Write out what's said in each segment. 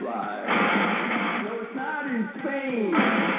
No, it's not in Spain.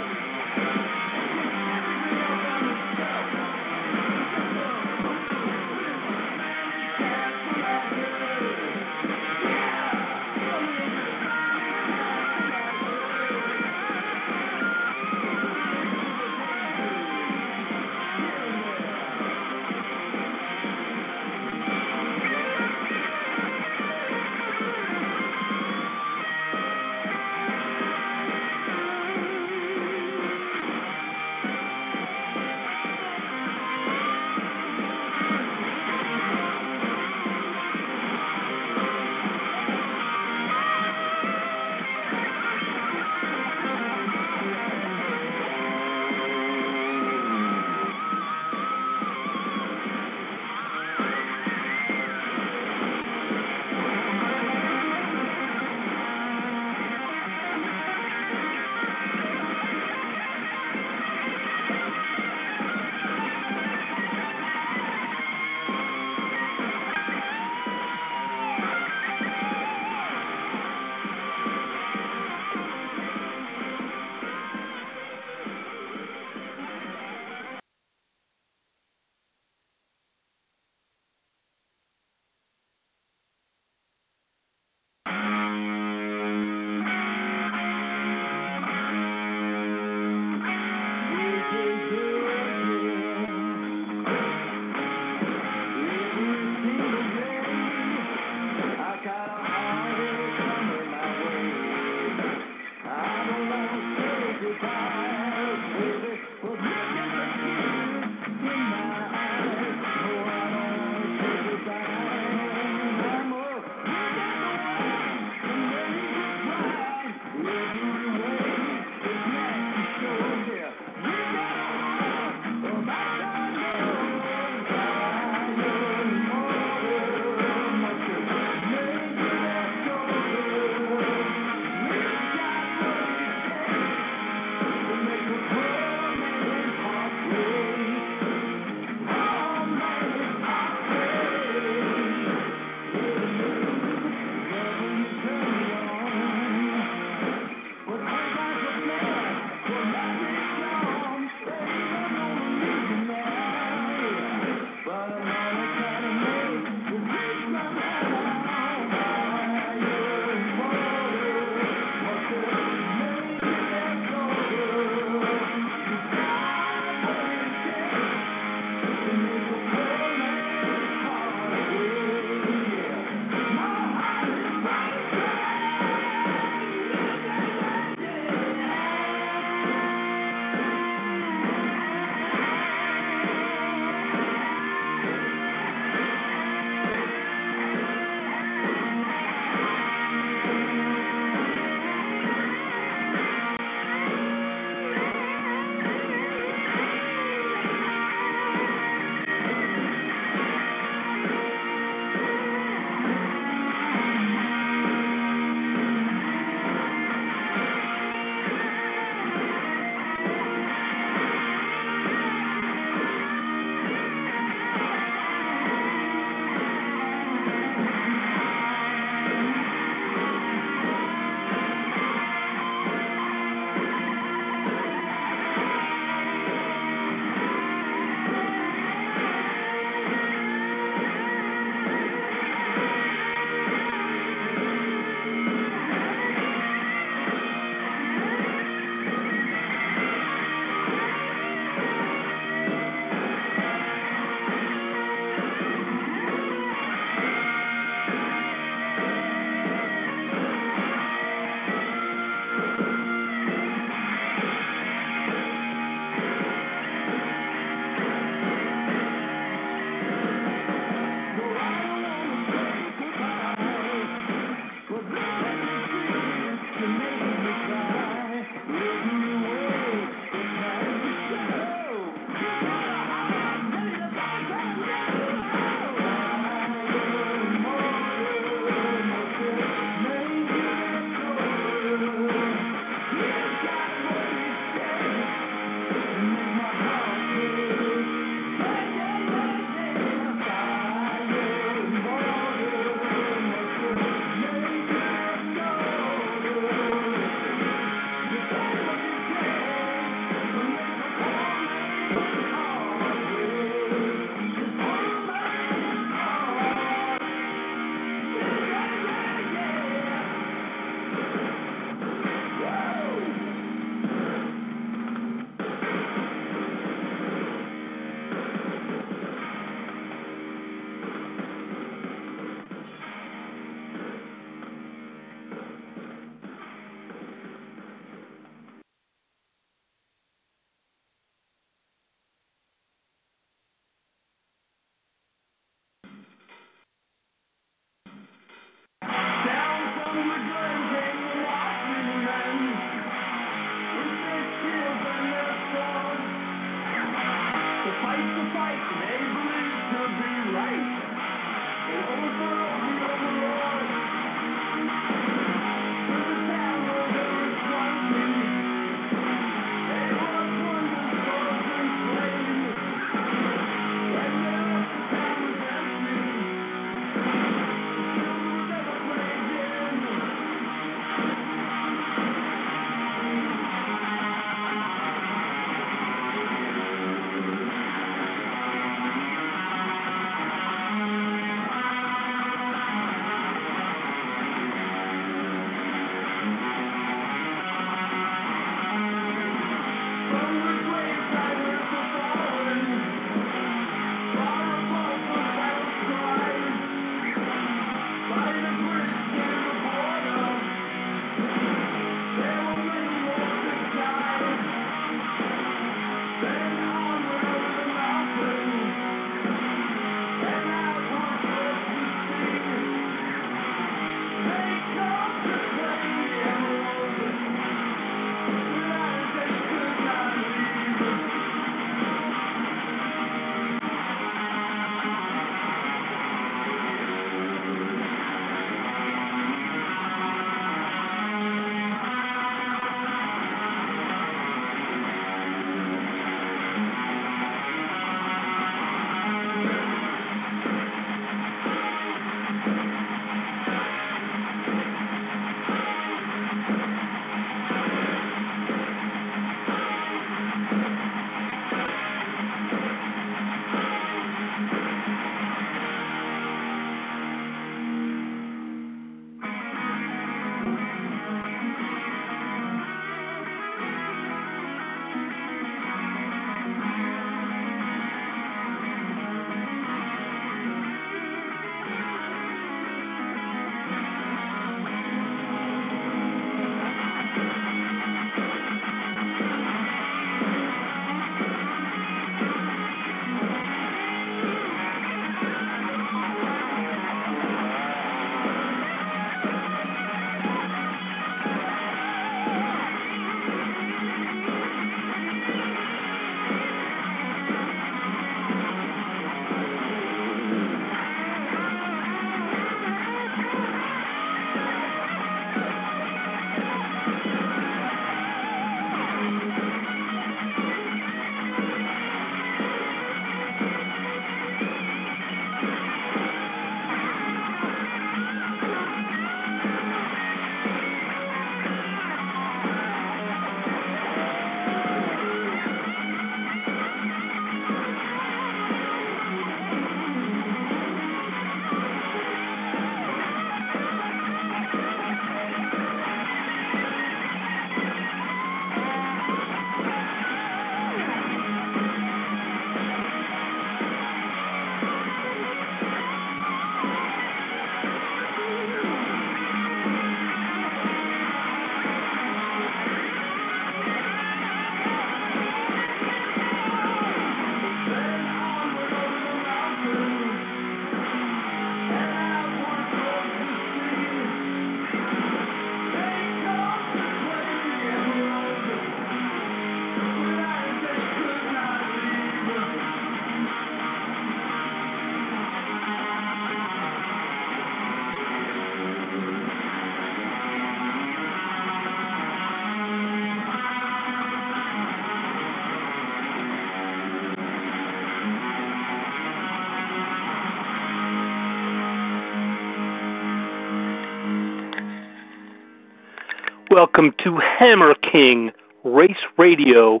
Welcome to Hammer King Race Radio,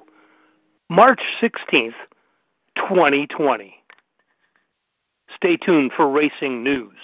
March 16th, 2020. Stay tuned for racing news.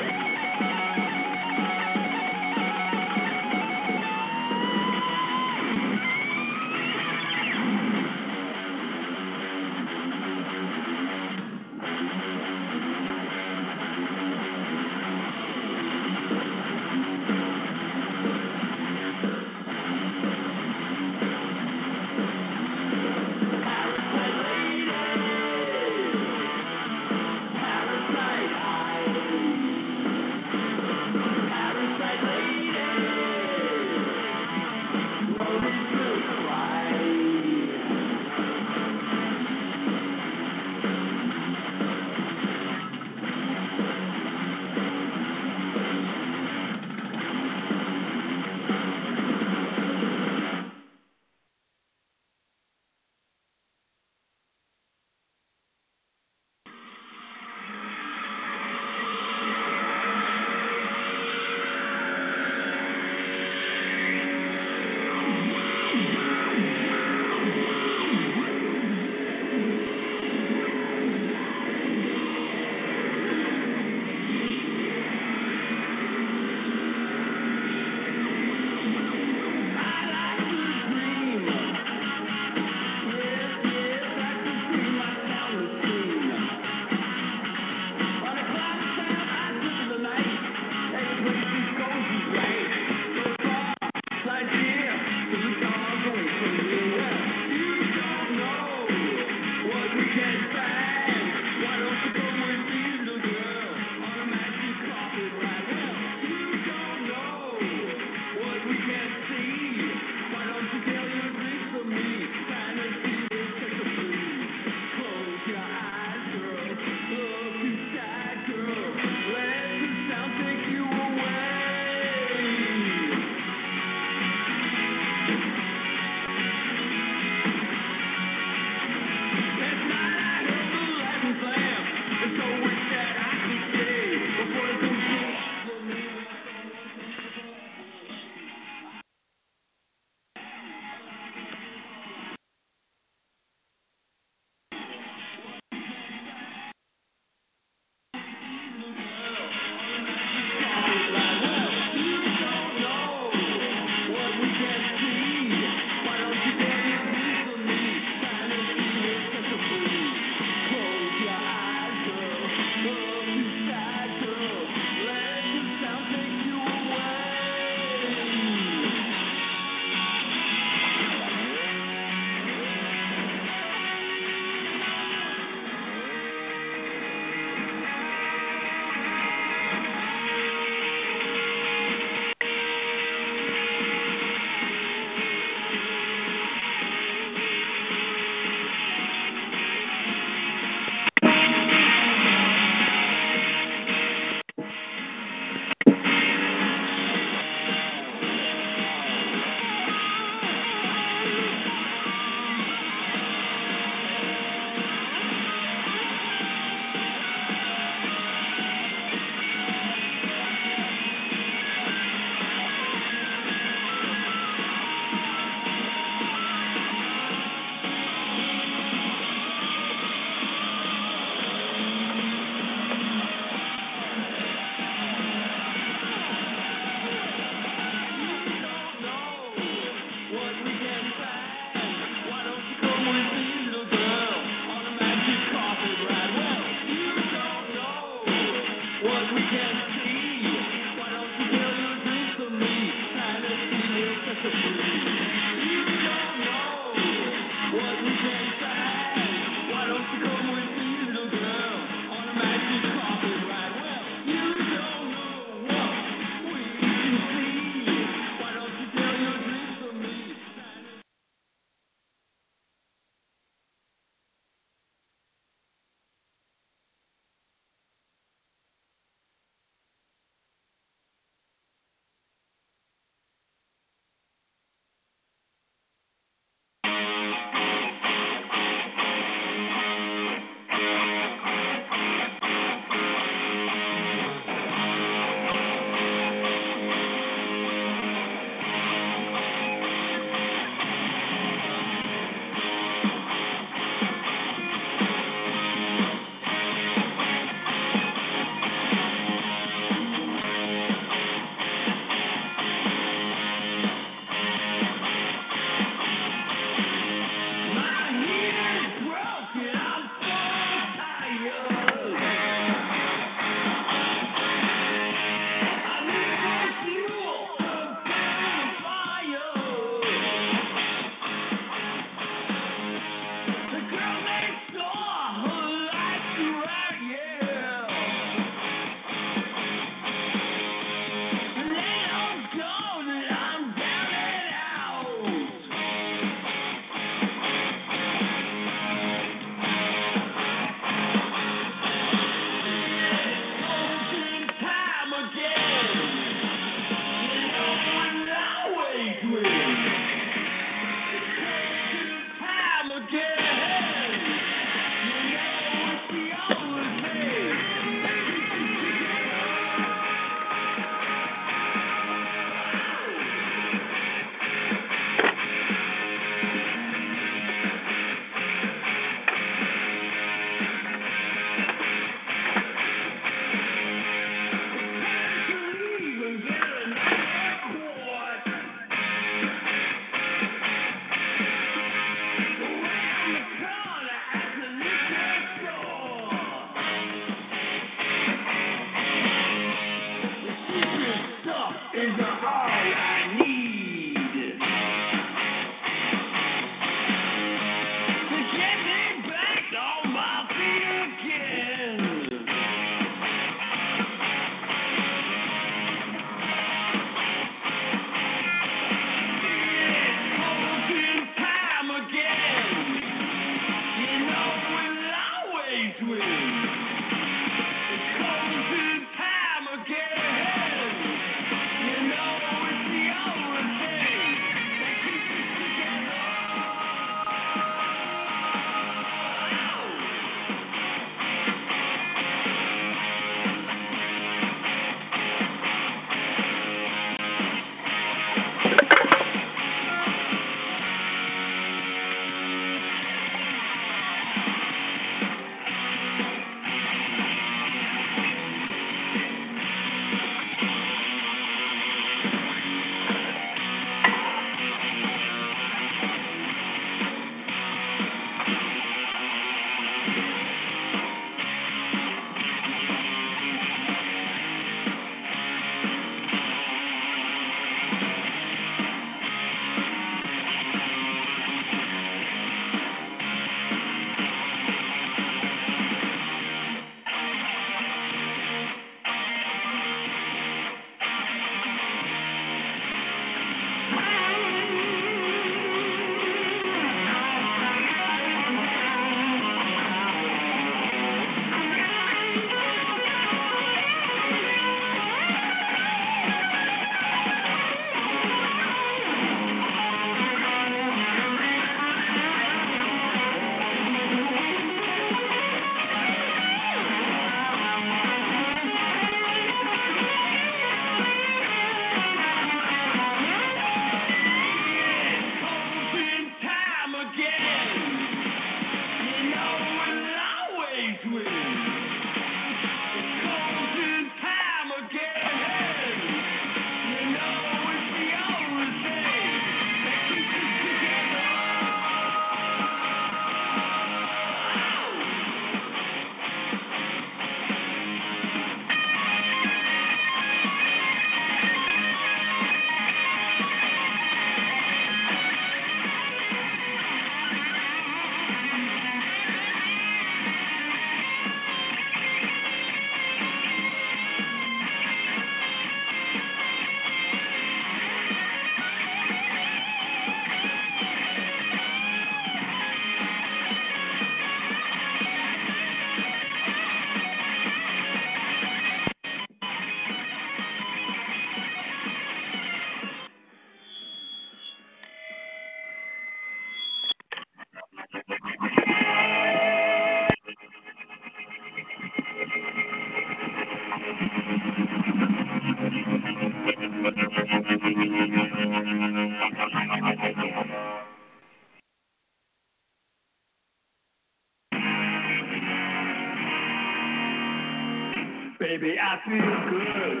Baby, I feel good.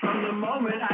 From the moment I